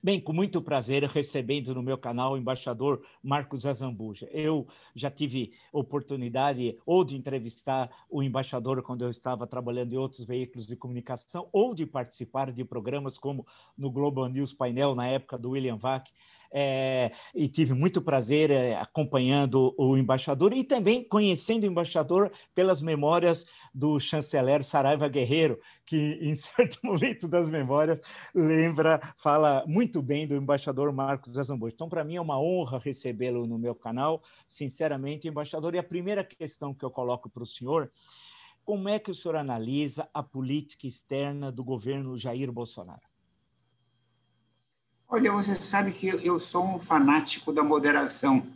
Bem, com muito prazer recebendo no meu canal o embaixador Marcos Azambuja. Eu já tive oportunidade ou de entrevistar o embaixador quando eu estava trabalhando em outros veículos de comunicação, ou de participar de programas como no Global News Painel, na época do William Vac é, e tive muito prazer é, acompanhando o embaixador e também conhecendo o embaixador pelas memórias do chanceler Saraiva Guerreiro, que em certo momento das memórias lembra, fala muito bem do embaixador Marcos Azambuja. Então, para mim é uma honra recebê-lo no meu canal, sinceramente, embaixador. E a primeira questão que eu coloco para o senhor como é que o senhor analisa a política externa do governo Jair Bolsonaro? Olha, você sabe que eu sou um fanático da moderação.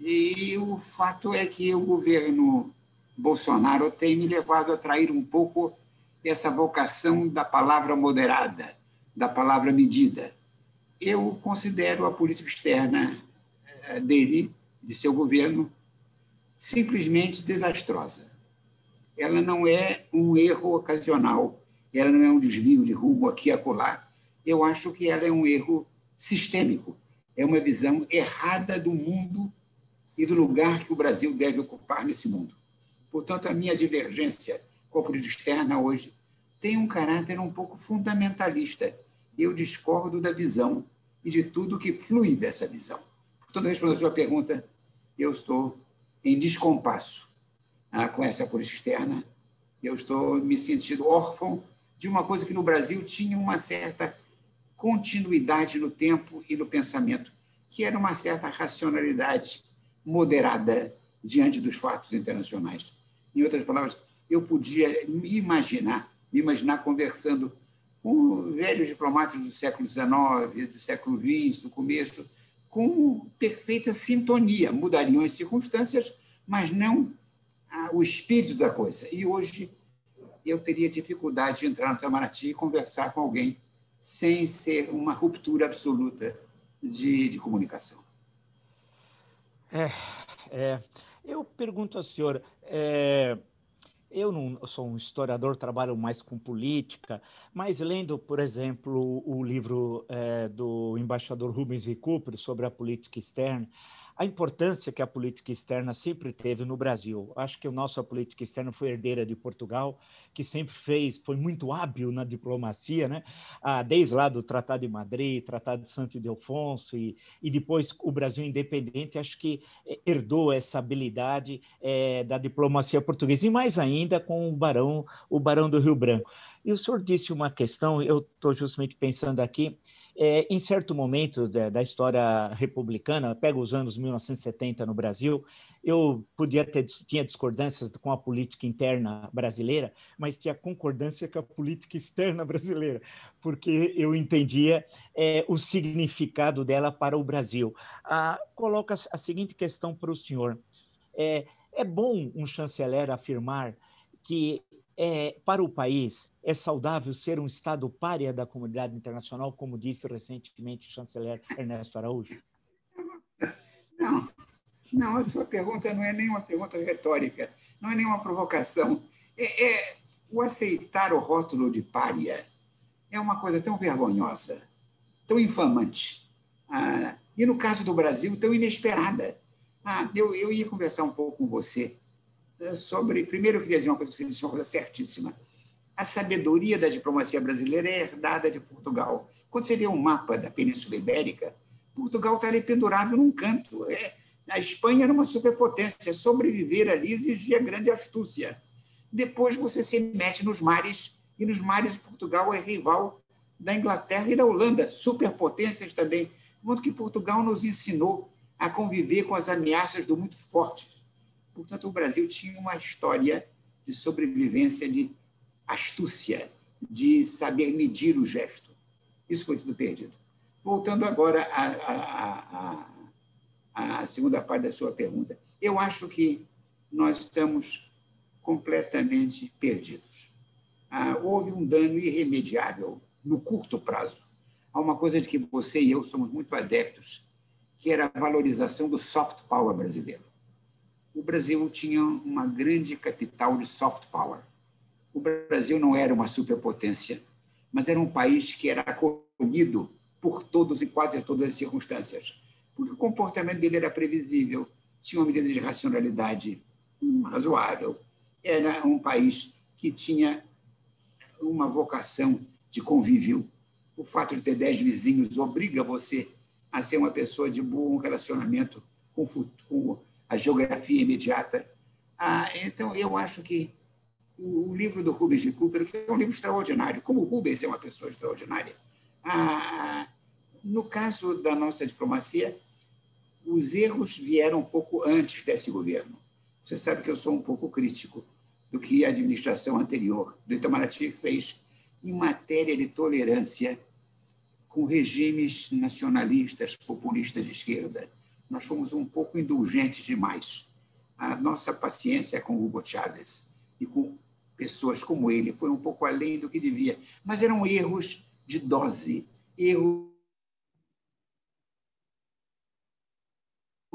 E o fato é que o governo Bolsonaro tem me levado a trair um pouco essa vocação da palavra moderada, da palavra medida. Eu considero a política externa eh, dele, de seu governo, simplesmente desastrosa. Ela não é um erro ocasional, ela não é um desvio de rumo aqui e acolá eu acho que ela é um erro sistêmico, é uma visão errada do mundo e do lugar que o Brasil deve ocupar nesse mundo. Portanto, a minha divergência com a política externa hoje tem um caráter um pouco fundamentalista. Eu discordo da visão e de tudo que flui dessa visão. Portanto, respondendo a sua pergunta, eu estou em descompasso ah, com essa política externa. Eu estou me sentindo órfão de uma coisa que no Brasil tinha uma certa continuidade no tempo e no pensamento, que era uma certa racionalidade moderada diante dos fatos internacionais. Em outras palavras, eu podia me imaginar, me imaginar conversando com velhos diplomatas do século XIX, do século XX, do começo, com perfeita sintonia. Mudariam as circunstâncias, mas não o espírito da coisa. E hoje eu teria dificuldade de entrar no Itamaraty e conversar com alguém sem ser uma ruptura absoluta de, de comunicação. É, é, eu pergunto ao senhor, é, eu não eu sou um historiador, trabalho mais com política, mas lendo, por exemplo, o livro é, do embaixador Rubens Recupero sobre a política externa, a importância que a política externa sempre teve no Brasil. Acho que a nossa política externa foi herdeira de Portugal, que sempre fez, foi muito hábil na diplomacia, né? Ah, desde lá do Tratado de Madrid, Tratado de Santo Ildefonso e, e depois o Brasil independente, acho que eh, herdou essa habilidade é, da diplomacia portuguesa e mais ainda com o Barão, o Barão do Rio Branco. E o senhor disse uma questão, eu estou justamente pensando aqui, é, em certo momento da, da, história republicana, pega os anos 1970 no Brasil, eu podia ter tinha discordâncias com a política interna brasileira, mas tinha concordância com a política externa brasileira, porque eu entendia é, o significado dela para o Brasil. Ah, coloca a seguinte questão para o senhor: é, é bom um chanceler afirmar que é, para o país é saudável ser um Estado párea da comunidade internacional, como disse recentemente o chanceler Ernesto Araújo? Não, não, a sua pergunta não é nenhuma pergunta retórica, não é nenhuma provocação. É, é, o aceitar o rótulo de párea é uma coisa tão vergonhosa, tão infamante, ah, e no caso do Brasil, tão inesperada. Ah, eu, eu ia conversar um pouco com você sobre. Primeiro, eu queria dizer uma coisa que você disse, uma coisa certíssima. A sabedoria da diplomacia brasileira é herdada de Portugal. Quando você vê um mapa da Península Ibérica, Portugal está ali pendurado num canto. É, a Espanha era uma superpotência. Sobreviver ali exigia grande astúcia. Depois você se mete nos mares, e nos mares Portugal é rival da Inglaterra e da Holanda, superpotências também. Modo que Portugal nos ensinou a conviver com as ameaças do muito fortes. Portanto, o Brasil tinha uma história de sobrevivência, de astúcia, de saber medir o gesto. Isso foi tudo perdido. Voltando agora à, à, à segunda parte da sua pergunta, eu acho que nós estamos completamente perdidos. Ah, houve um dano irremediável no curto prazo. Há uma coisa de que você e eu somos muito adeptos, que era a valorização do soft power brasileiro o Brasil tinha uma grande capital de soft power. O Brasil não era uma superpotência, mas era um país que era acolhido por todos e quase todas as circunstâncias, porque o comportamento dele era previsível, tinha uma medida de racionalidade razoável, era um país que tinha uma vocação de convívio. O fato de ter dez vizinhos obriga você a ser uma pessoa de bom relacionamento com, com a geografia imediata. Ah, então, eu acho que o, livro do Rubens de Cooper, que é um livro extraordinário, como o Rubens é uma pessoa extraordinária. Ah, no caso da nossa diplomacia, os erros vieram um pouco antes desse governo. Você sabe que eu sou um pouco crítico do que a administração anterior do Itamaraty fez em matéria de tolerância com regimes nacionalistas, populistas de esquerda. Nós fomos um pouco indulgentes demais. A nossa paciência com Hugo Chávez e com pessoas como ele foi um pouco além do que devia, mas eram erros de dose, erros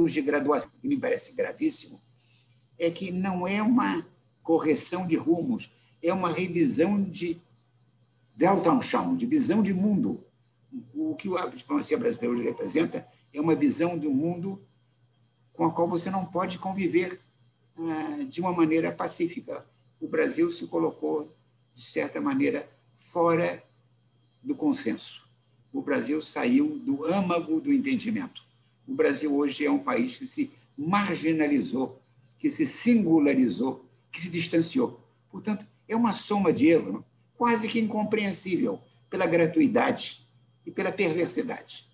de graduação, que me parece gravíssimo, é que não é uma correção de rumos, é uma revisão de Weltanschauung, de visão de mundo. O que a diplomacia brasileira hoje representa é uma visão um mundo com a qual você não pode conviver ah, de uma maneira pacífica. O Brasil se colocou, de certa maneira, fora do consenso. O Brasil saiu do âmago do entendimento. O Brasil hoje é um país que se marginalizou, que se singularizou, que se distanciou. Portanto, é uma soma de erros quase que incompreensível pela gratuidade e pela perversidade.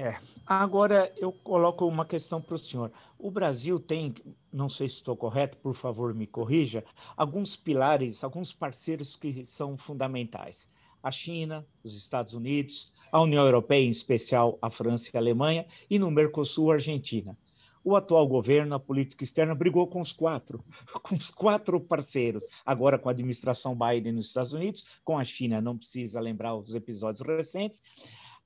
É. Agora eu coloco uma questão para o senhor. O Brasil tem, não sei se estou correto, por favor me corrija, alguns pilares, alguns parceiros que são fundamentais. A China, os Estados Unidos, a União Europeia, em especial a França e a Alemanha, e no Mercosul, a Argentina. O atual governo, a política externa, brigou com os quatro, com os quatro parceiros. Agora com a administração Biden nos Estados Unidos, com a China, não precisa lembrar os episódios recentes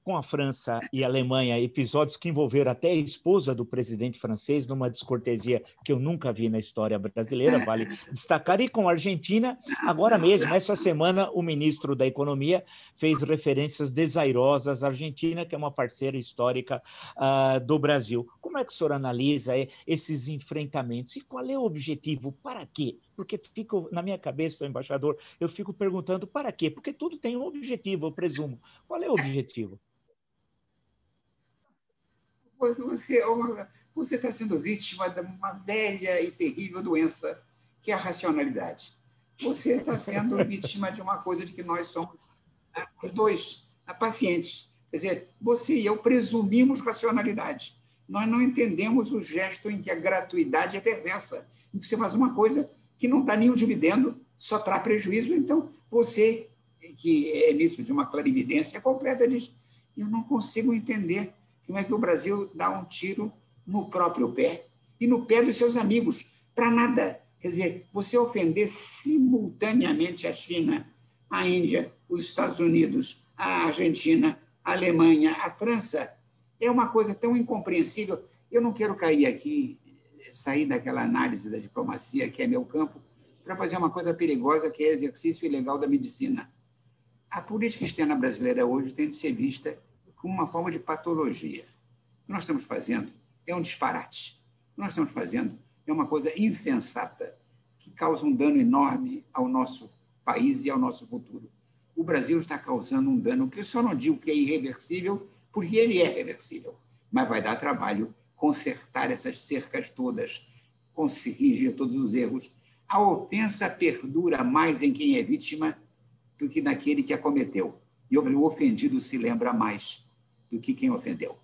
com a França e a Alemanha, episódios que envolveram até a esposa do presidente francês, numa descortesia que eu nunca vi na história brasileira, vale destacar, e com a Argentina, agora mesmo, essa semana, o ministro da Economia fez referências desairosas à Argentina, que é uma parceira histórica uh, do Brasil. Como é que o senhor analisa eh, esses enfrentamentos e qual é o objetivo? Para quê? Porque fico na minha cabeça, embaixador, eu fico perguntando para quê? Porque tudo tem um objetivo, eu presumo. Qual é o objetivo? Você você está sendo vítima de uma velha e terrível doença que é a racionalidade. Você está sendo vítima de uma coisa de que nós somos ah, os dois ah, pacientes. Quer dizer, você e eu presumimos racionalidade. Nós não entendemos o gesto em que a gratuidade é perversa, em que você faz uma coisa que não dá nenhum dividendo, só traz prejuízo. Então, você, que é nisso de uma clarividência completa, diz: eu não consigo entender como é que o Brasil dá um tiro no próprio pé e no pé dos seus amigos, para nada. Quer dizer, você ofender simultaneamente a China, a Índia, os Estados Unidos, a Argentina, a Alemanha, a França, é uma coisa tão incompreensível. Eu não quero cair aqui, sair daquela análise da diplomacia, que é meu campo, para fazer uma coisa perigosa, que é exercício ilegal da medicina. A política externa brasileira hoje tem de ser vista como uma forma de patologia. O que nós estamos fazendo é um disparate. O que nós estamos fazendo é uma coisa insensata que causa um dano enorme ao nosso país e ao nosso futuro. O Brasil está causando um dano que eu só não digo que é irreversível, porque ele é reversível, mas vai dar trabalho consertar essas cercas todas, corrigir todos os erros. A ofensa perdura mais em quem é vítima do que naquele que a cometeu. E o ofendido se lembra mais do que quem ofendeu.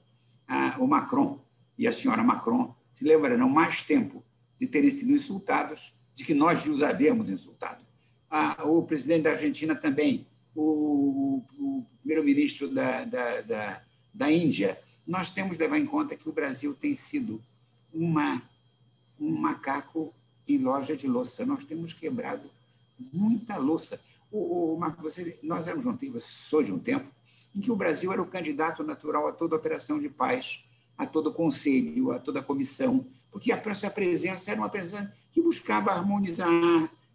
Ah, o Macron e a senhora Macron se lembrarão mais tempo de terem sido insultados de que nós os havíamos insultado. Ah, o presidente da Argentina também, o, o primeiro-ministro da, da, da, da Índia. Nós temos de levar em conta que o Brasil tem sido uma, um macaco em loja de louça. Nós temos quebrado muita louça. O, o, você, nós éramos um tempo, sou de um tempo, em que o Brasil era o candidato natural a toda operação de paz, a todo conselho, a toda comissão, porque a sua presença era uma presença que buscava harmonizar,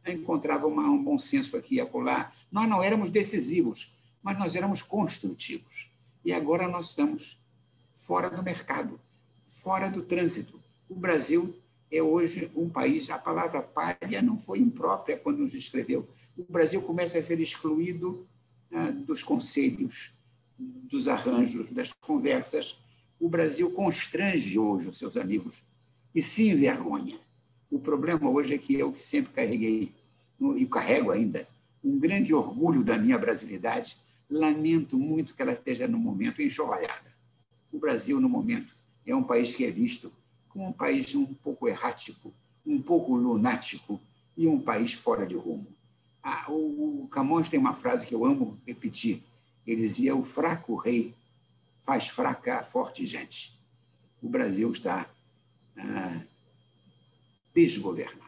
encontrava uma, um bom senso aqui e acolá. Nós não éramos decisivos, mas nós éramos construtivos. E agora nós estamos fora do mercado, fora do trânsito. O Brasil é hoje um país, a palavra párea não foi imprópria quando nos escreveu. O Brasil começa a ser excluído ah, dos conselhos, dos arranjos, das conversas. O Brasil constrange hoje os seus amigos e se envergonha. O problema hoje é que eu, que sempre carreguei, e carrego ainda, um grande orgulho da minha brasilidade, lamento muito que ela esteja no momento enxovalhada. O Brasil, no momento, é um país que é visto um país um pouco errático, um pouco lunático e um país fora de rumo. Ah, o Camões tem uma frase que eu amo repetir. Ele dizia: O fraco rei faz fraca a forte gente. O Brasil está ah, desgovernado.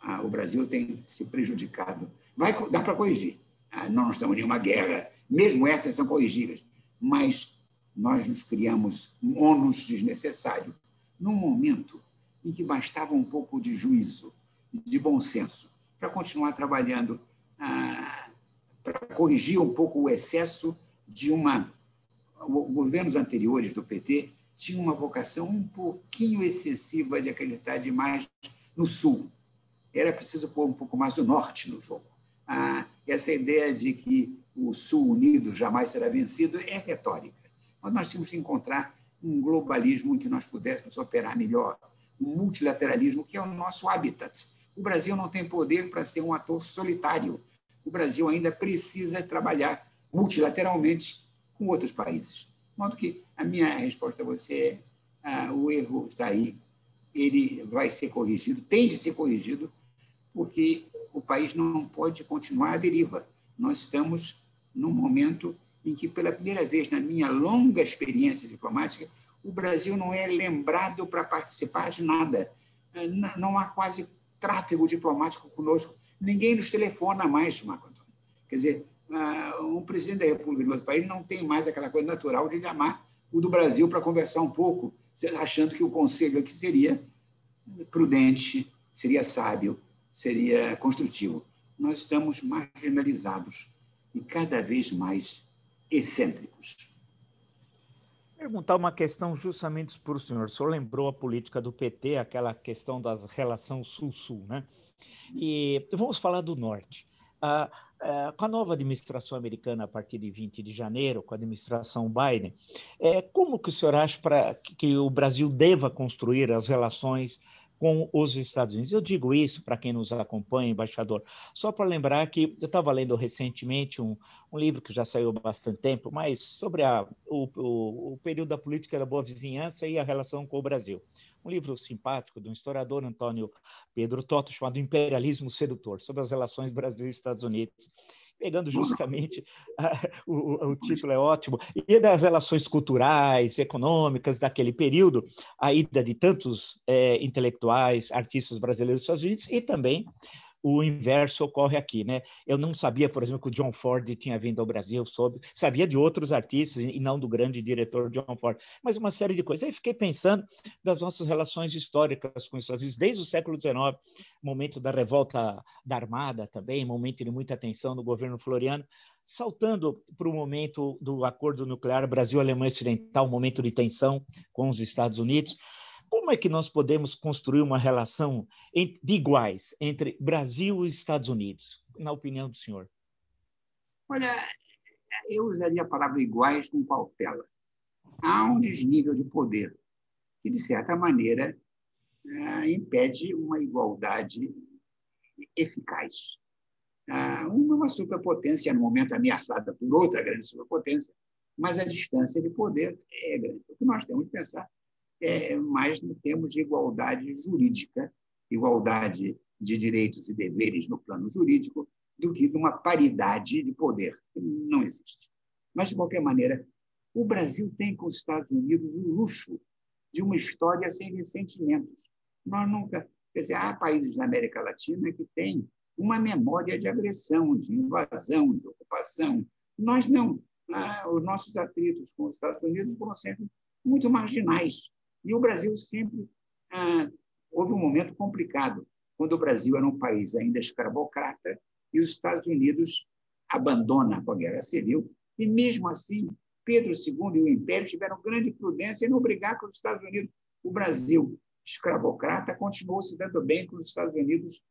Ah, o Brasil tem se prejudicado. Vai, dá para corrigir. Ah, não estamos em nenhuma guerra, mesmo essas são corrigíveis. Mas nós nos criamos um ônus desnecessário num momento em que bastava um pouco de juízo, de bom senso, para continuar trabalhando, ah, para corrigir um pouco o excesso de uma. Governos anteriores do PT tinham uma vocação um pouquinho excessiva de acreditar demais no Sul. Era preciso pôr um pouco mais o Norte no jogo. Ah, essa ideia de que o Sul unido jamais será vencido é retórica. Mas nós tínhamos que encontrar um globalismo em que nós pudéssemos operar melhor, um multilateralismo que é o nosso habitat. O Brasil não tem poder para ser um ator solitário. O Brasil ainda precisa trabalhar multilateralmente com outros países. De modo que a minha resposta a você é: ah, o erro está aí, ele vai ser corrigido, tem de ser corrigido, porque o país não pode continuar à deriva. Nós estamos num momento em que, pela primeira vez na minha longa experiência diplomática, o Brasil não é lembrado para participar de nada. Não há quase tráfego diplomático conosco. Ninguém nos telefona mais, Marco Antônio. Quer dizer, um presidente da República de outro país não tem mais aquela coisa natural de chamar o do Brasil para conversar um pouco, achando que o conselho aqui seria prudente, seria sábio, seria construtivo. Nós estamos marginalizados e cada vez mais excêntricos. Perguntar uma questão justamente para o senhor. O senhor lembrou a política do PT, aquela questão da relação Sul-Sul, né? E vamos falar do Norte. Ah, ah, com a nova administração americana a partir de 20 de janeiro, com a administração Biden, é, como que o senhor acha para que o Brasil deva construir as relações com os Estados Unidos. Eu digo isso para quem nos acompanha, embaixador, só para lembrar que eu estava lendo recentemente um, um, livro que já saiu há bastante tempo, mas sobre a, o, o, o, período da política da boa vizinhança e a relação com o Brasil. Um livro simpático do historiador Antônio Pedro Toto, chamado Imperialismo Sedutor, sobre as relações Brasil e Estados Unidos pegando justamente o, o, título é ótimo, e das relações culturais, econômicas daquele período, a ida de tantos é, intelectuais, artistas brasileiros dos Estados Unidos e também o inverso ocorre aqui, né? Eu não sabia, por exemplo, que o John Ford tinha vindo ao Brasil, soube, sabia de outros artistas e não do grande diretor John Ford, mas uma série de coisas. Aí fiquei pensando das nossas relações históricas com os Estados Unidos, desde o século XIX, momento da revolta da Armada também, momento de muita tensão no governo Floriano, saltando para o momento do acordo nuclear Brasil-Alemanha Ocidental, momento de tensão com os Estados Unidos. Como é que nós podemos construir uma relação de iguais entre Brasil e Estados Unidos, na opinião do senhor? Olha, eu usaria a palavra iguais com cautela. Há um desnível de poder que, de certa maneira, eh, impede uma igualdade eficaz. Ah, uma superpotência, no momento ameaçada por outra grande superpotência, mas a distância de poder é grande. O que nós temos que pensar é, mais em termos de igualdade jurídica, igualdade de direitos e deveres no plano jurídico, do que de uma paridade de poder, que não existe. Mas, de qualquer maneira, o Brasil tem com os Estados Unidos o luxo de uma história sem ressentimentos. Nós nunca. Quer dizer, há países da América Latina que têm uma memória de agressão, de invasão, de ocupação. Nós não. Ah, os nossos atritos com os Estados Unidos foram sempre muito marginais. E o Brasil sempre ah, houve um momento complicado, quando o Brasil era um país ainda escravocrata e os Estados Unidos abandona com a Guerra Civil E mesmo assim, Pedro II e o Império tiveram grande prudência em não brigar com os Estados Unidos. O Brasil, escravocrata, continuou se dando bem com os Estados Unidos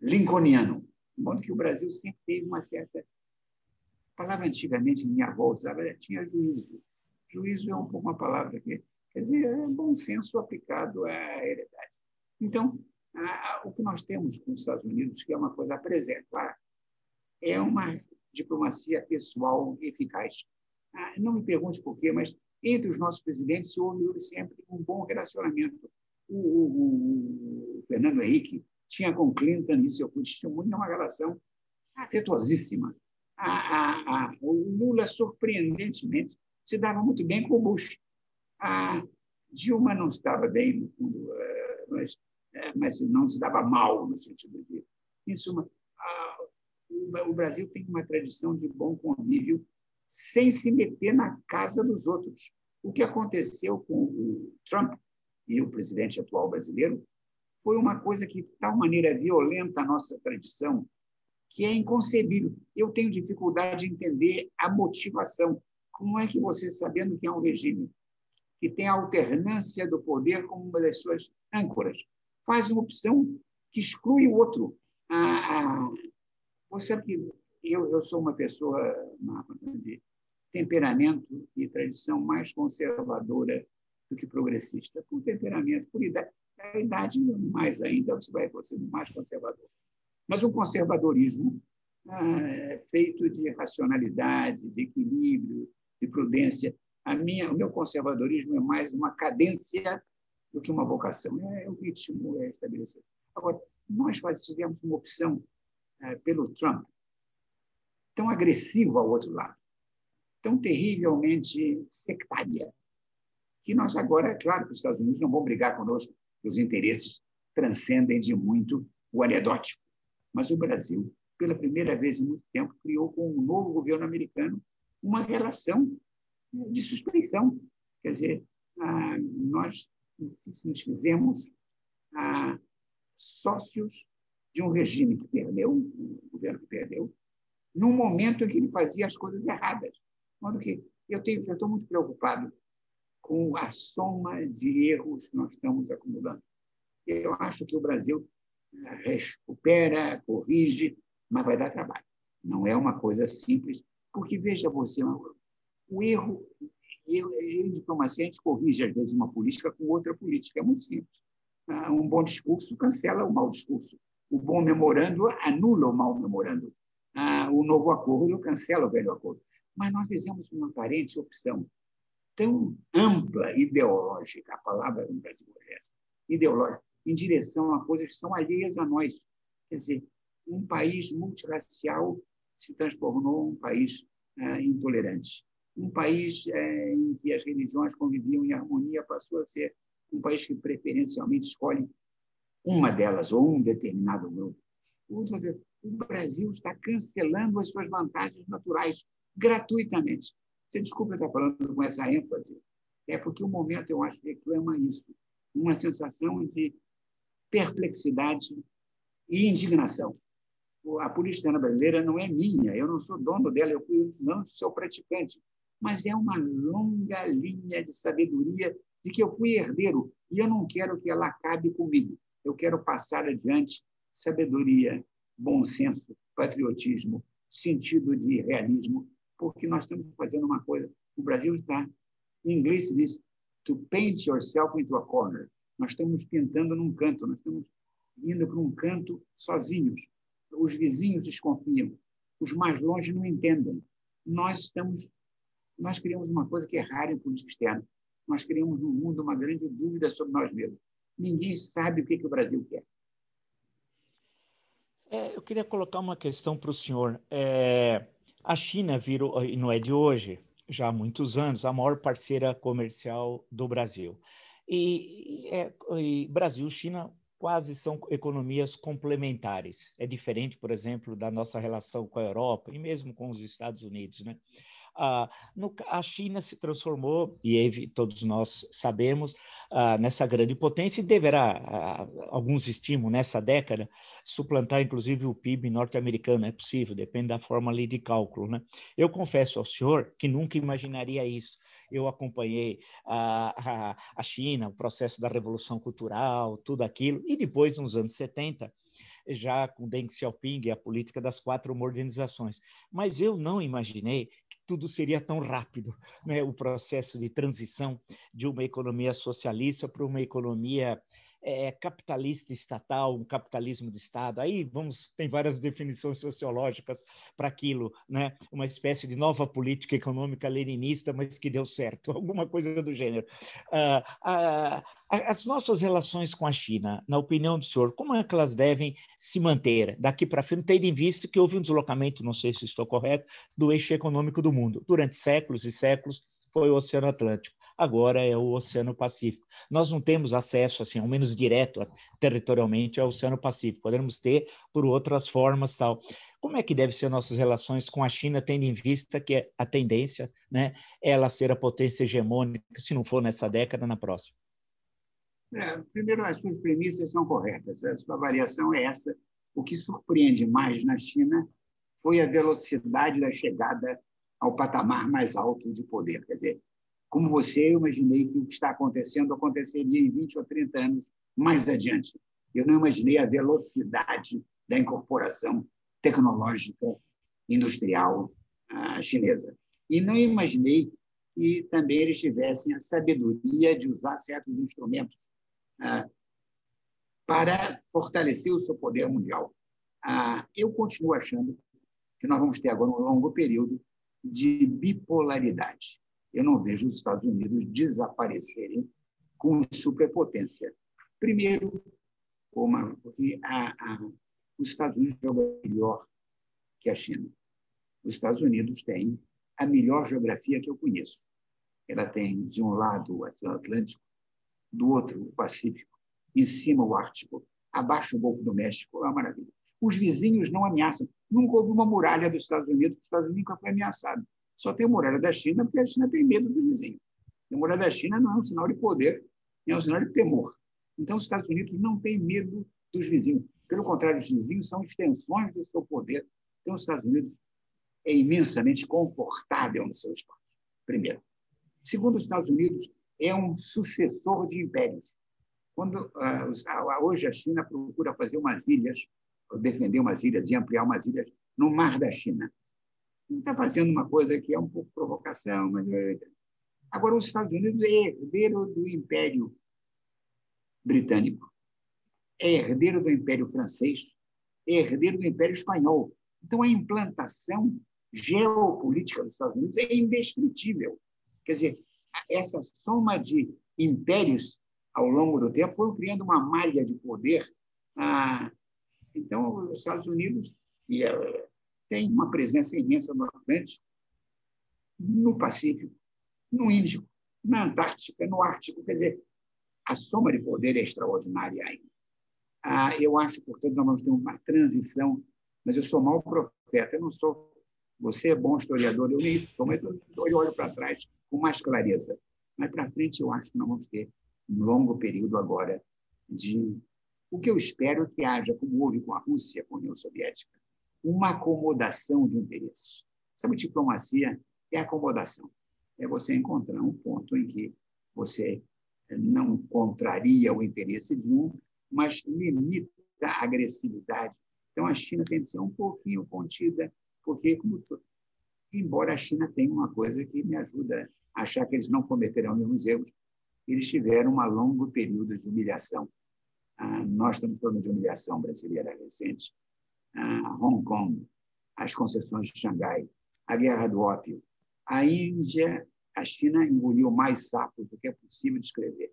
lincolniano. De modo que o Brasil sempre teve uma certa. A palavra antigamente minha avó usava, tinha juízo. Juízo é um pouco uma palavra que, quer dizer, é bom senso aplicado à realidade. Então, a, o que nós temos com os Estados Unidos, que é uma coisa a preservar, é uma diplomacia pessoal eficaz. Ah, não me pergunte por quê, mas entre os nossos presidentes houve sempre um bom relacionamento. O, o, o Fernando Henrique tinha com Clinton, isso eu fui testemunha, uma relação afetuosíssima. A, a, a, o Lula, surpreendentemente, se dava muito bem com o Bush. A Dilma não estava bem, no fundo, eh, mas, eh, mas não se dava mal, no sentido de. Em suma, o Brasil tem uma tradição de bom convívio sem se meter na casa dos outros. O que aconteceu com o Trump e o presidente atual brasileiro foi uma coisa que, de tal maneira, violenta a nossa tradição, que é inconcebível. Eu tenho dificuldade de entender a motivação. Como é que você, sabendo que é um regime que tem a alternância do poder como uma das suas âncoras, faz uma opção que exclui o outro? você sabe que eu, eu sou uma pessoa de temperamento e tradição mais conservadora do que progressista, com temperamento, por idade, a idade mais ainda você vai ser mais conservador. Mas um conservadorismo ah, feito de racionalidade, de equilíbrio, de prudência. A minha, o meu conservadorismo é mais uma cadência do que uma vocação. É o ritmo é estabelecido. Agora, nós fizemos uma opção ah, pelo Trump tão agressiva ao outro lado, tão terrivelmente sectária, que nós agora, é claro que os Estados Unidos não vão brigar conosco, os interesses transcendem de muito o anedótico. Mas o Brasil, pela primeira vez em muito tempo, criou com o novo governo americano uma relação de suspeição. Quer dizer, nós nos fizemos sócios de um regime que perdeu, um governo que perdeu, num momento em que ele fazia as coisas erradas. Modo que eu estou muito preocupado com a soma de erros que nós estamos acumulando. Eu acho que o Brasil eh, recupera, corrige, mas vai dar trabalho. Não é uma coisa simples, porque, veja você, o erro, em diplomacia, a gente corrige, às vezes, uma política com outra política. É muito simples. Ah, um bom discurso cancela o mau discurso. O bom memorando anula o mau memorando ah, o novo acordo cancela o velho acordo. Mas nós fizemos uma aparente opção tão ampla, ideológica, a palavra no Brasil é essa, ideológica, em direção a coisas que são alheias a nós. Quer dizer, um país multirracial se transformou um país ah, intolerante. Um país eh, em que as religiões conviviam em harmonia passou a ser um país que preferencialmente escolhe uma delas ou um determinado grupo. O Brasil está cancelando as suas vantagens naturais gratuitamente. Você desculpa estar falando com essa ênfase, é porque o momento, eu acho, reclama isso, uma sensação de perplexidade e indignação. A política brasileira não é minha, eu não sou dono dela, eu não sou praticante, mas é uma longa linha de sabedoria de que eu fui herdeiro e eu não quero que ela acabe comigo. Eu quero passar adiante sabedoria, bom senso, patriotismo, sentido de realismo, porque nós estamos fazendo uma coisa. O Brasil está, em inglês se diz, to paint yourself into a corner. Nós estamos pintando num canto, nós estamos indo para um canto sozinhos. Os vizinhos desconfiam, os mais longe não entendem. Nós estamos, nós criamos uma coisa que é rara em política externa. Nós criamos no mundo uma grande dúvida sobre nós mesmos. Ninguém sabe o que, que o Brasil quer. É, eu queria colocar uma questão para o senhor. É, a China virou, e não é de hoje, já há muitos anos, a maior parceira comercial do Brasil. E, é, e Brasil e China quase são economias complementares. É diferente, por exemplo, da nossa relação com a Europa e mesmo com os Estados Unidos, né? No, a China se transformou, e todos nós sabemos, nessa grande potência e deverá, alguns estimam nessa década, suplantar inclusive o PIB norte-americano. É possível, depende da forma ali de cálculo. Né? Eu confesso ao senhor que nunca imaginaria isso eu acompanhei a, a, a, China, o processo da Revolução Cultural, tudo aquilo, e depois, nos anos 70, já com Deng Xiaoping e a política das quatro modernizações. Mas eu não imaginei que tudo seria tão rápido, né? o processo de transição de uma economia socialista para uma economia é, capitalista estatal, um capitalismo de Estado. Aí vamos, tem várias definições sociológicas para aquilo, né? Uma espécie de nova política econômica leninista, mas que deu certo, alguma coisa do gênero. Ah, ah, as nossas relações com a China, na opinião do senhor, como é que elas devem se manter daqui para frente, tendo em vista que houve um deslocamento, não sei se estou correto, do eixo econômico do mundo durante séculos e séculos? Foi o Oceano Atlântico agora é o Oceano Pacífico. Nós não temos acesso, assim, ao menos direto, territorialmente, ao Oceano Pacífico. Podemos ter por outras formas, tal. Como é que devem ser nossas relações com a China, tendo em vista que a tendência né, é ela ser a potência hegemônica, se não for nessa década, na próxima? É, primeiro, as suas premissas são corretas. A sua avaliação é essa. O que surpreende mais na China foi a velocidade da chegada ao patamar mais alto de poder. Quer dizer, como você, eu imaginei que o que está acontecendo aconteceria em 20 ou 30 anos mais adiante. Eu não imaginei a velocidade da incorporação tecnológica industrial uh, chinesa. E não imaginei que também eles tivessem a sabedoria de usar certos instrumentos uh, para fortalecer o seu poder mundial. Uh, eu continuo achando que nós vamos ter agora um longo período de bipolaridade eu não vejo os Estados Unidos desaparecerem com superpotência. Primeiro, uma, porque a, a, os Estados Unidos jogam melhor que a China. Os Estados Unidos têm a melhor geografia que eu conheço. Ela tem, de um lado, o Atlântico, do outro, o Pacífico, em cima, o Ártico, abaixo, o Golfo do México. É uma maravilha. Os vizinhos não ameaçam. Nunca houve uma muralha dos Estados Unidos, os Estados Unidos nunca foi ameaçado. Só tem a muralha da China porque a China tem medo do vizinho. A muralha da China não é um sinal de poder, é um sinal de temor. Então, os Estados Unidos não têm medo dos vizinhos. Pelo contrário, os vizinhos são extensões do seu poder. Então, os Estados Unidos é imensamente confortável no seu espaço, primeiro. Segundo, os Estados Unidos é um sucessor de impérios. Quando uh, hoje a China procura fazer umas ilhas, defender umas ilhas e ampliar umas ilhas no mar da China está fazendo uma coisa que é um pouco provocação, mas é... agora os Estados Unidos é herdeiro do Império Britânico, é herdeiro do Império Francês, é herdeiro do Império Espanhol. Então a implantação geopolítica dos Estados Unidos é indescritível. Quer dizer, essa soma de impérios ao longo do tempo foi criando uma malha de poder. Ah, então, os Estados Unidos e tem uma presença imensa no Atlântico, no Pacífico, no Índico, na Antártica, no Ártico. Quer dizer, a soma de poder é extraordinária ainda. Ah, eu acho, portanto, nós vamos ter uma transição, mas eu sou mau profeta, eu não sou. Você é bom historiador, eu nem sou, mas eu olho para trás com mais clareza. Mas para frente, eu acho que nós vamos ter um longo período agora de. O que eu espero que haja, como houve com a Rússia, com a União Soviética, uma acomodação de interesses. Sabe, diplomacia é acomodação. É você encontrar um ponto em que você não contraria o interesse de um, mas limita a agressividade. Então, a China tem que ser um pouquinho contida, porque, como embora a China tenha uma coisa que me ajuda a achar que eles não cometerão nenhum erros, eles tiveram um longo período de humilhação. Ah, nós estamos falando de humilhação brasileira recente, Hong Kong, as concessões de Xangai, a guerra do ópio. A Índia, a China engoliu mais sapos do que é possível descrever.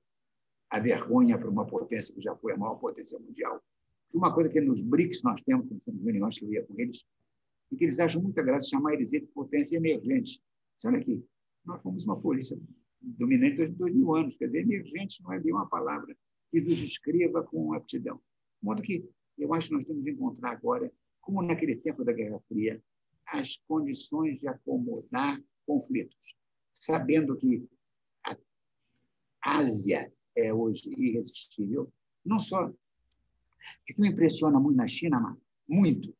A vergonha para uma potência que já foi a maior potência mundial. Uma coisa que nos BRICS nós temos, quando temos reuniões que eu ia com eles, e que eles acham muita graça chamar eles de potência emergente. Olha aqui, nós fomos uma polícia dominante de dois mil anos, quer dizer, emergente não é bem uma palavra que nos descreva com aptidão. De modo que eu acho que nós temos que encontrar agora, como naquele tempo da Guerra Fria, as condições de acomodar conflitos, sabendo que a Ásia é hoje irresistível, não só. O que me impressiona muito na China, muito,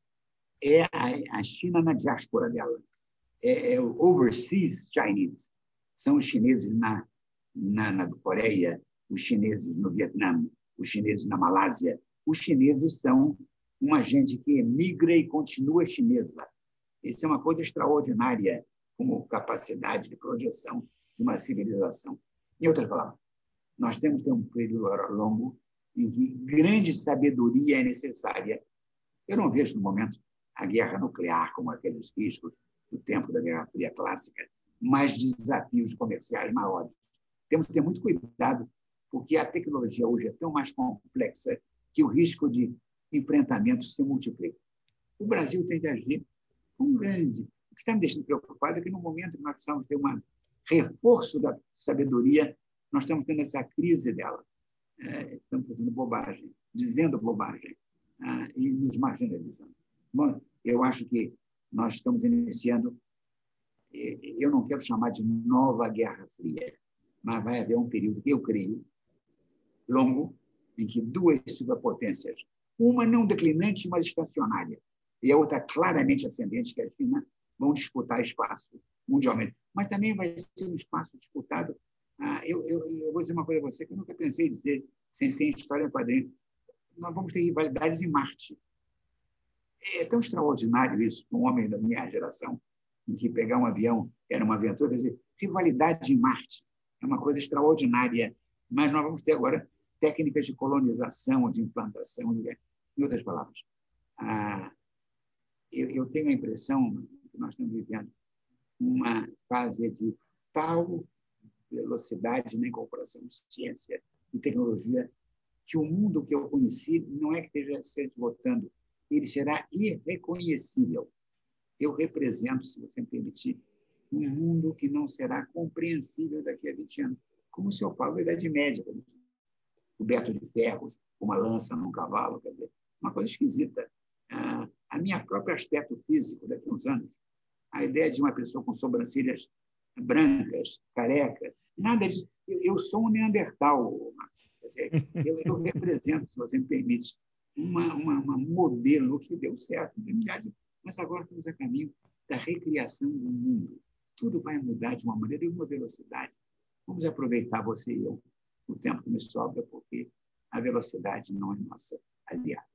é a China na diáspora dela. É, é o overseas Chinese. São os chineses na, na, na Coreia, os chineses no Vietnã, os chineses na Malásia. Os chineses são uma gente que emigra e continua chinesa. Isso é uma coisa extraordinária como capacidade de projeção de uma civilização. Em outras palavras, nós temos que ter um período longo em que grande sabedoria é necessária. Eu não vejo, no momento, a guerra nuclear como aqueles riscos do tempo da Guerra Fria clássica, mas desafios comerciais maiores. Temos que ter muito cuidado, porque a tecnologia hoje é tão mais complexa que o risco de enfrentamento se multiplica. O Brasil tem de agir com grande. O que está me deixando preocupado é que, no momento que nós precisamos ter um reforço da sabedoria, nós estamos tendo essa crise dela. É, estamos fazendo bobagem, dizendo bobagem ah, e nos marginalizando. Bom, eu acho que nós estamos iniciando, eu não quero chamar de nova Guerra Fria, mas vai haver um período, eu creio, longo, em que duas superpotências, uma não declinante, mas estacionária, e a outra claramente ascendente, que é a China, vão disputar espaço mundialmente. Mas também vai ser um espaço disputado. Ah, eu, eu, eu, vou dizer uma coisa a você que eu nunca pensei dizer, sem ser história quadrinho. Nós vamos ter rivalidades em Marte. É tão extraordinário isso para um homem da minha geração, em que pegar um avião era uma aventura. Quer dizer, rivalidade em Marte é uma coisa extraordinária. Mas nós vamos ter agora técnicas de colonização, de implantação, em outras palavras. Ah, eu, eu tenho a impressão que nós estamos vivendo uma fase de tal velocidade na incorporação de ciência e tecnologia que o mundo que eu conheci não é que esteja se esgotando, ele será irreconhecível. Eu represento, se você me permitir, um mundo que não será compreensível daqui a 20 anos, como o senhor Paulo da Idade Média, coberto de ferros, com uma lança num cavalo, quer dizer, uma coisa esquisita. Ah, a minha próprio aspecto físico daqui a uns anos, a ideia de uma pessoa com sobrancelhas brancas, careca, nada disso. Eu, eu sou um Neandertal, quer dizer, eu, eu represento, se você me permite, uma, uma, uma modelo que deu certo. Mas agora estamos a caminho da recriação do mundo. Tudo vai mudar de uma maneira e uma velocidade. Vamos aproveitar você e eu o tempo que me sobra, porque a velocidade não é nossa aliada.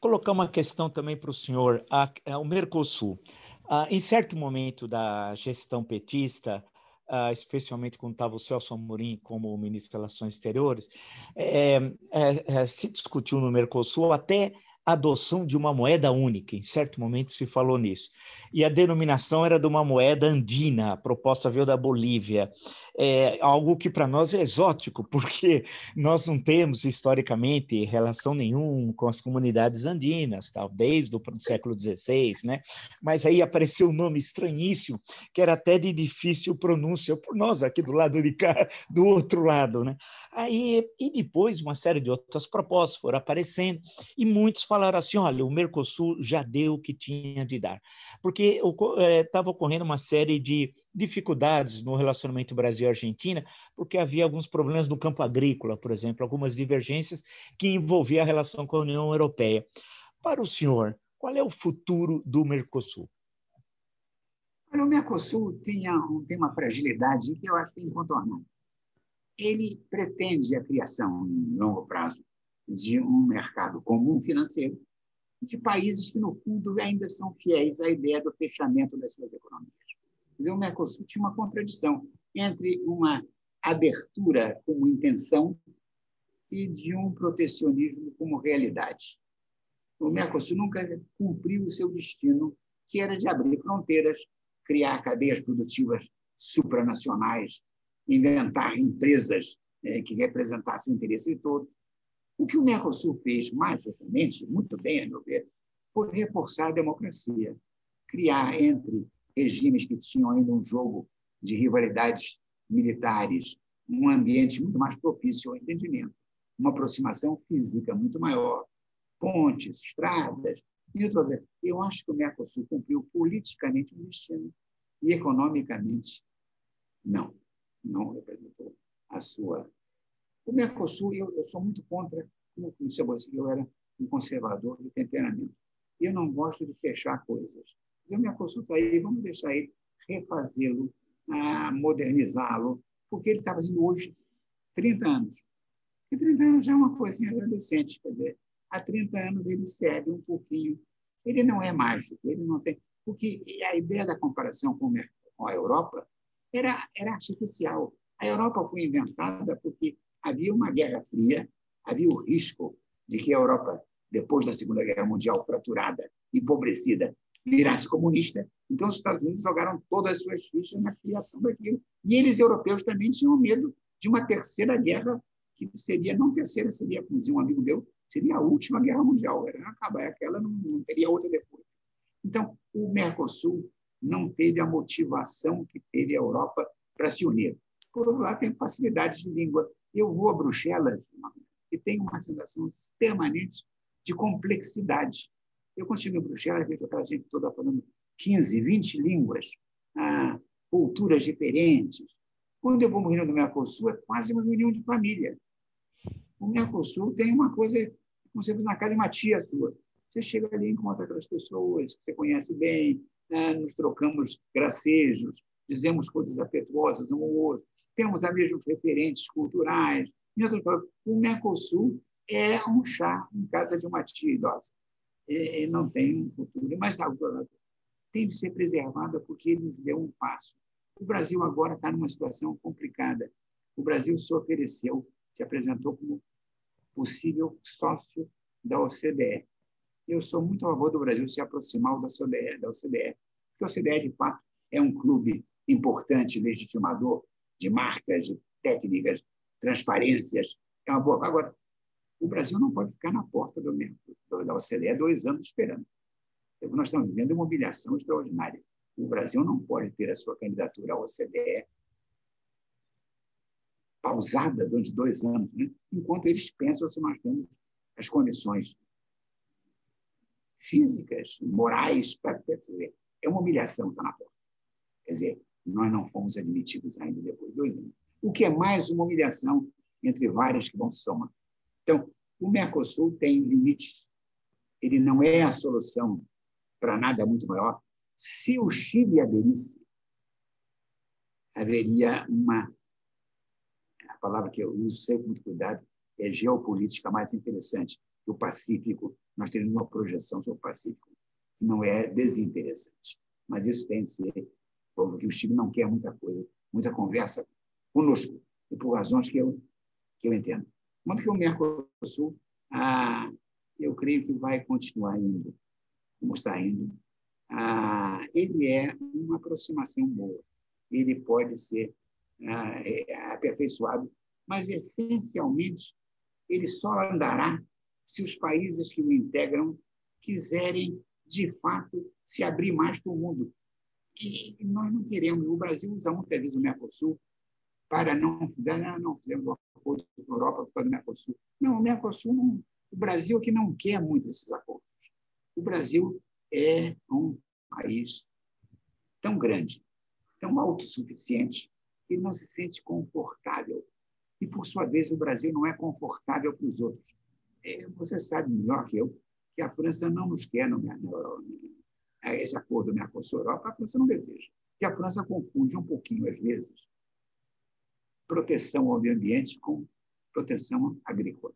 Colocar uma questão também para o senhor. A, a, o Mercosul, a, em certo momento da gestão petista, Uh, especialmente quando estava o Celso Amorim como ministro das Relações Exteriores, é, é, é, se discutiu no Mercosul até a adoção de uma moeda única. Em certo momento se falou nisso. E a denominação era de uma moeda andina, a proposta veio da Bolívia é algo que para nós é exótico, porque nós não temos historicamente relação nenhuma com as comunidades andinas, tal, desde o século XVI, né? Mas aí apareceu um nome estranhíssimo, que era até de difícil pronúncia, por nós aqui do lado de cá, do outro lado, né? Aí, e depois uma série de outras propostas foram aparecendo, e muitos falaram assim, olha, o Mercosul já deu o que tinha de dar, porque estava é, ocorrendo uma série de dificuldades no relacionamento Brasil-Argentina, porque havia alguns problemas no campo agrícola, por exemplo, algumas divergências que envolviam a relação com a União Europeia. Para o senhor, qual é o futuro do Mercosul? o Mercosul tem, uma fragilidade que eu acho é incontornável. Ele pretende a criação, em longo prazo, de um mercado comum financeiro de países que, no fundo, ainda são fiéis à ideia do fechamento das suas economias dizer, o Mercosul tinha uma contradição entre uma abertura como intenção e de um protecionismo como realidade. O Mercosul nunca cumpriu o seu destino, que era de abrir fronteiras, criar cadeias produtivas supranacionais, inventar empresas é, que representassem o interesse de todos. O que o Mercosul fez, magicamente, muito bem, a meu ver, foi reforçar a democracia, criar entre regimes que tinham ainda um jogo de rivalidades militares, um ambiente muito mais propício ao entendimento, uma aproximação física muito maior, pontes, estradas. Eu acho que o Mercosul cumpriu politicamente um destino e economicamente não, não representou a sua. O Mercosul, eu, eu sou muito contra, como você, eu era um conservador de temperamento. Eu não gosto de fechar coisas. O Mercosul está aí, vamos deixar ele refazê-lo, ah, modernizá-lo, porque ele está fazendo hoje 30 anos. E 30 anos já é uma coisinha adolescente, quer dizer, há 30 anos ele segue um pouquinho. Ele não é mágico, ele não tem. Porque a ideia da comparação com a Europa era, era artificial. A Europa foi inventada porque havia uma guerra fria, havia o risco de que a Europa, depois da Segunda Guerra Mundial, fraturada, empobrecida, virasse comunista. Então, os Estados Unidos jogaram todas as suas fichas na criação daquilo. E eles, europeus, também tinham medo de uma terceira guerra, que seria, não terceira, seria, como dizia um amigo meu, seria a última guerra mundial. Era acabar aquela, não, não teria outra depois. Então, o Mercosul não teve a motivação que teve a Europa para se unir. Por outro lado, tem facilidade de língua. Eu vou a Bruxelas e tenho uma sensação permanente de complexidade. Eu consigo em Bruxelas, vejo aquela gente toda falando 15, 20 línguas, ah, culturas diferentes. Quando eu vou no Rio do Mercosul, é quase uma reunião de família. O Mercosul tem uma coisa, como você na casa de uma tia sua. Você chega ali e encontra aquelas pessoas que você conhece bem, né? nos trocamos gracejos, dizemos coisas afetuosas um ao outro, temos os mesmos referentes culturais. O Mercosul é um chá em casa de uma tia idosa é, não tem um futuro. Mas a tem de ser preservada porque ele nos deu um passo. O Brasil agora está numa situação complicada. O Brasil se ofereceu, se apresentou como possível sócio da OCDE. Eu sou muito a favor do Brasil se aproximar da OCDE, da OCDE, porque a OCDE, de fato, é um clube importante, legitimador de marcas, de técnicas, transparências. É uma boa. Agora, o Brasil não pode ficar na porta do, da OCDE dois anos esperando. Nós estamos vivendo uma humilhação extraordinária. O Brasil não pode ter a sua candidatura à OCDE pausada durante dois anos, né? enquanto eles pensam se nós temos as condições físicas, morais para perceber. É uma humilhação estar na porta. Quer dizer, nós não fomos admitidos ainda depois de dois anos. O que é mais uma humilhação entre várias que vão se somar. Então, o Mercosul tem limites. Ele não é a solução para nada muito maior. Se o Chile aderisse, haveria uma. A palavra que eu uso sempre com muito cuidado é geopolítica mais interessante. O Pacífico, nós temos uma projeção sobre o Pacífico que não é desinteressante. Mas isso tem que ser, porque o Chile não quer muita coisa, muita conversa conosco, e por razões que eu, que eu entendo. Quanto que o Mercosul, ah, eu creio que vai continuar indo, como está indo. Ah, ele é uma aproximação boa. Ele pode ser ah, aperfeiçoado, mas, essencialmente, ele só andará se os países que o integram quiserem, de fato, se abrir mais para o mundo. E nós não queremos. O Brasil usa muitas vezes o Mercosul para não, não, não fizemos acordo com a Europa por causa do Mercosul. Não, o Mercosul, não, o Brasil que não quer muito esses acordos. O Brasil é um país tão grande, tão autossuficiente, que não se sente confortável. E, por sua vez, o Brasil não é confortável para os outros. É, você sabe melhor que eu que a França não nos quer no, no, esse acordo Mercosul-Europa, a França não deseja. Que a França confunde um pouquinho, às vezes, proteção ao meio ambiente com proteção agrícola.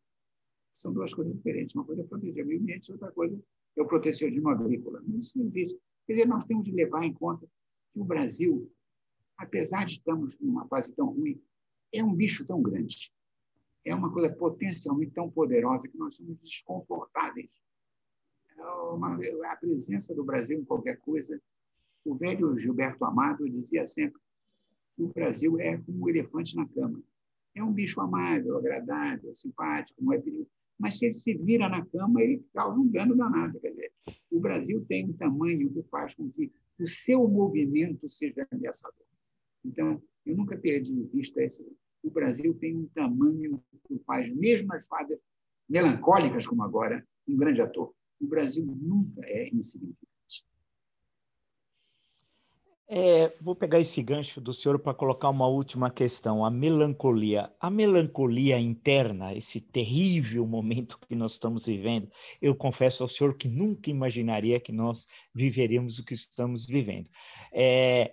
São duas coisas diferentes. Uma coisa é proteger o meio ambiente, outra coisa é o protecionismo agrícola. Mas isso não existe. Quer dizer, nós temos de levar em conta que o Brasil, apesar de estarmos numa fase tão ruim, é um bicho tão grande. É uma coisa potencialmente tão poderosa que nós somos desconfortáveis. É uma, a presença do Brasil em qualquer coisa. O velho Gilberto Amado dizia sempre: que o Brasil é como um elefante na cama. É um bicho amável, agradável, simpático, não é perigo. Mas se ele se vira na cama, ele causa um dano danado. Quer dizer, o Brasil tem um tamanho que faz com que o seu movimento seja ameaçador. Então, eu nunca perdi de vista esse. O Brasil tem um tamanho que faz, mesmo nas fases melancólicas como agora, um grande ator. O Brasil nunca é insignificante. É, vou pegar esse gancho do senhor para colocar uma última questão. A melancolia. A melancolia interna, esse terrível momento que nós estamos vivendo, eu confesso ao senhor que nunca imaginaria que nós viveríamos o que estamos vivendo. É,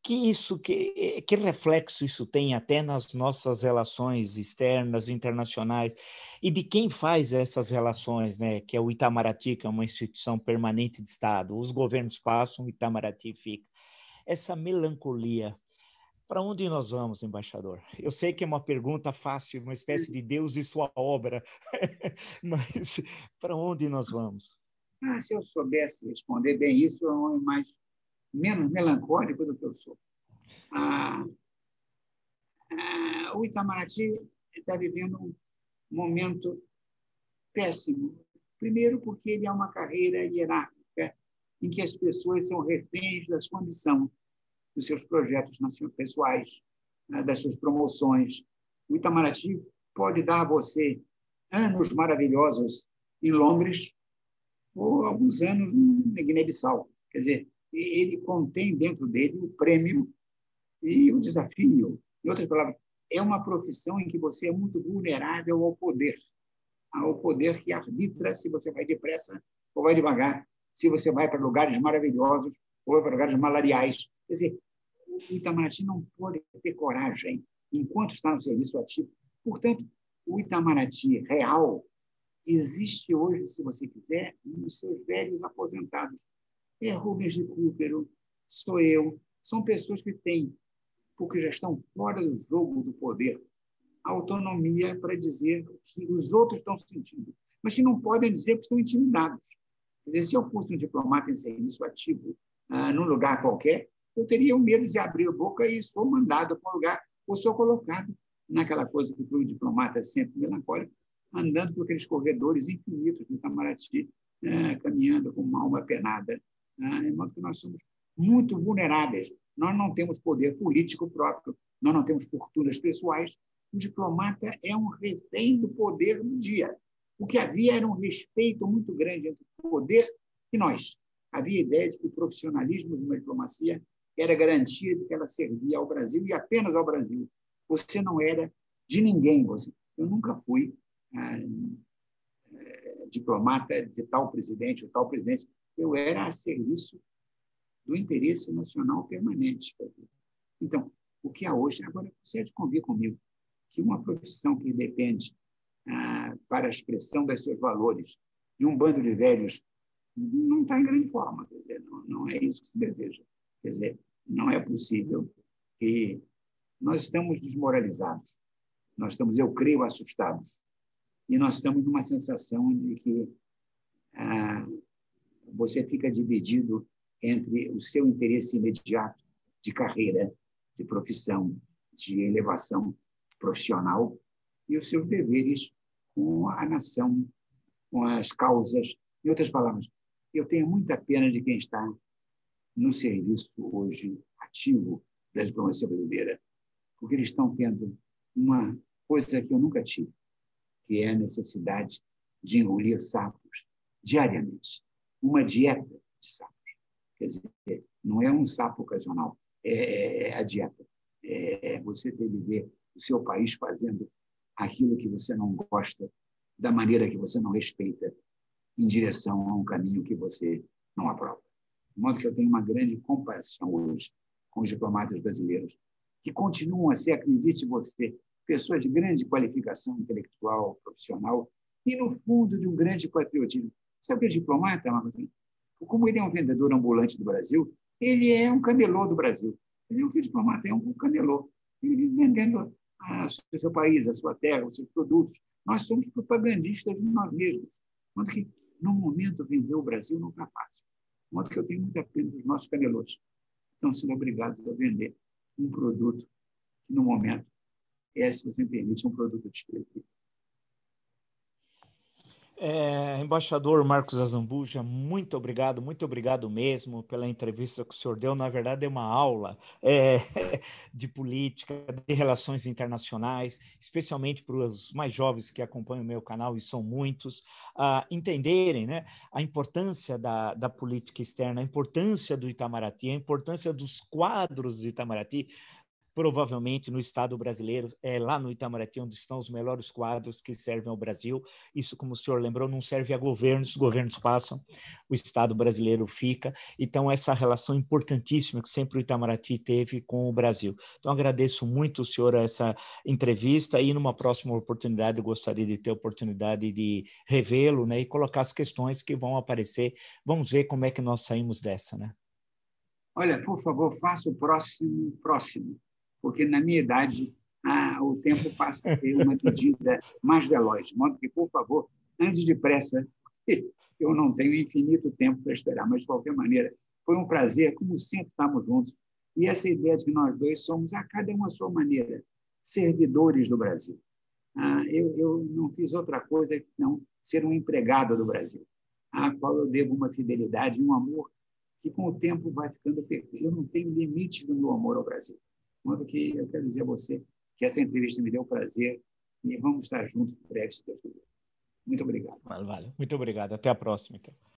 que isso, que, que reflexo isso tem até nas nossas relações externas, internacionais, e de quem faz essas relações, né? Que é o Itamaraty, que é uma instituição permanente de Estado. Os governos passam, o Itamaraty fica essa melancolia. Para onde nós vamos, embaixador? Eu sei que é uma pergunta fácil, uma espécie de Deus e sua obra, mas para onde nós vamos? Ah, se eu soubesse responder bem isso, eu é um mais menos melancólico do que eu sou. Ah, ah, o Itamaraty está vivendo um momento péssimo. Primeiro, porque ele é uma carreira hierárquica em que as pessoas são reféns da sua missão, dos seus projetos pessoais, né, das suas promoções. O Itamaraty pode dar a você anos maravilhosos em Londres ou alguns anos na Guiné-Bissau. Quer dizer, ele contém dentro dele o prêmio e o desafio. Em outras palavras, é uma profissão em que você é muito vulnerável ao poder, ao poder que arbitra se você vai depressa ou vai devagar, se você vai para lugares maravilhosos ou para lugares malariais. Quer dizer, o Itamaraty não pode ter coragem enquanto está no serviço ativo. Portanto, o Itamaraty real existe hoje, se você quiser, nos seus velhos aposentados. É Rubens de Cúpero, sou eu, são pessoas que têm, porque já estão fora do jogo do poder, autonomia para dizer o que os outros estão sentindo, mas que não podem dizer que estão intimidados. Se eu fosse um diplomata em serviço ativo ah, num lugar qualquer, eu teria o medo de abrir a boca e sou mandado para um lugar, ou sou colocado naquela coisa que o diplomata é sempre melancólico, andando por aqueles corredores infinitos do Itamaraty, ah, caminhando com uma alma penada. Ah, de modo que nós somos muito vulneráveis. Nós não temos poder político próprio, nós não temos fortunas pessoais. O diplomata é um refém do poder do dia. O que havia era um respeito muito grande entre o poder e nós. Havia a ideia de que o profissionalismo de uma diplomacia era garantia de que ela servia ao Brasil e apenas ao Brasil. Você não era de ninguém. Você. Eu nunca fui ah, eh, diplomata de tal presidente ou tal presidente. Eu era a serviço do interesse nacional permanente. Então, o que há hoje, agora você é de convir comigo, que uma profissão que depende para a expressão dos seus valores de um bando de velhos não está em grande forma. Quer dizer, não, não é isso que se deseja. Quer dizer, não é possível que nós estamos desmoralizados, nós estamos, eu creio, assustados, e nós estamos numa sensação de que ah, você fica dividido entre o seu interesse imediato de carreira, de profissão, de elevação profissional e os seus deveres com a nação, com as causas. Em outras palavras, eu tenho muita pena de quem está no serviço hoje ativo da diplomacia brasileira, porque eles estão tendo uma coisa que eu nunca tive, que é a necessidade de engolir sapos diariamente, uma dieta de sapos. Quer dizer, não é um sapo ocasional, é, é a dieta. É você ter de ver o seu país fazendo aquilo que você não gosta, da maneira que você não respeita, em direção a um caminho que você não aprova. De modo que eu tenho uma grande compaixão hoje com os diplomatas brasileiros, que continuam a ser, acredite você, pessoas de grande qualificação intelectual, profissional e, no fundo, de um grande patriotismo. Sabe o que é diplomata, Marcos? Como ele é um vendedor ambulante do Brasil, ele é um camelô do Brasil. O que o diplomata é um camelô. Ele vive vendendo o seu país, a sua terra, os seus produtos. Nós somos propagandistas de nós mesmos. Quando que, no momento, vender o Brasil não está fácil. Modo que eu tenho muita pena dos nossos camelôs. Estão sendo obrigados a vender um produto que, no momento, é, se você me permite, um produto desprezível. É, embaixador Marcos Azambuja, muito obrigado, muito obrigado mesmo pela entrevista que o senhor deu. Na verdade, é uma aula é, de política, de relações internacionais, especialmente para os mais jovens que acompanham o meu canal, e são muitos, a entenderem né, a importância da, da política externa, a importância do Itamaraty, a importância dos quadros do Itamaraty, provavelmente no Estado brasileiro, é lá no Itamaraty, onde estão os melhores quadros que servem ao Brasil. Isso, como o senhor lembrou, não serve a governos, os governos passam, o Estado brasileiro fica. Então, essa relação importantíssima que sempre o Itamaraty teve com o Brasil. Então, agradeço muito o senhor essa entrevista e, numa próxima oportunidade, gostaria de ter a oportunidade de revê-lo né, e colocar as questões que vão aparecer. Vamos ver como é que nós saímos dessa, né? Olha, por favor, faça o próximo próximo porque na minha idade ah, o tempo passa a ter uma medida mais veloz. De modo que, por favor, antes depressa, eu não tenho infinito tempo para esperar, mas de qualquer maneira, foi um prazer, como sempre estamos juntos. E essa ideia de que nós dois somos, a cada um a sua maneira, servidores do Brasil. Ah, eu, eu não fiz outra coisa que não ser um empregado do Brasil, a qual eu devo uma fidelidade e um amor que, com o tempo, vai ficando perfeito. Eu não tenho limite do meu amor ao Brasil modo que eu quero dizer a você que essa entrevista me deu prazer e vamos estar juntos breve, se Deus quiser. Muito obrigado. Vale, vale. Muito obrigado. Até a próxima, então.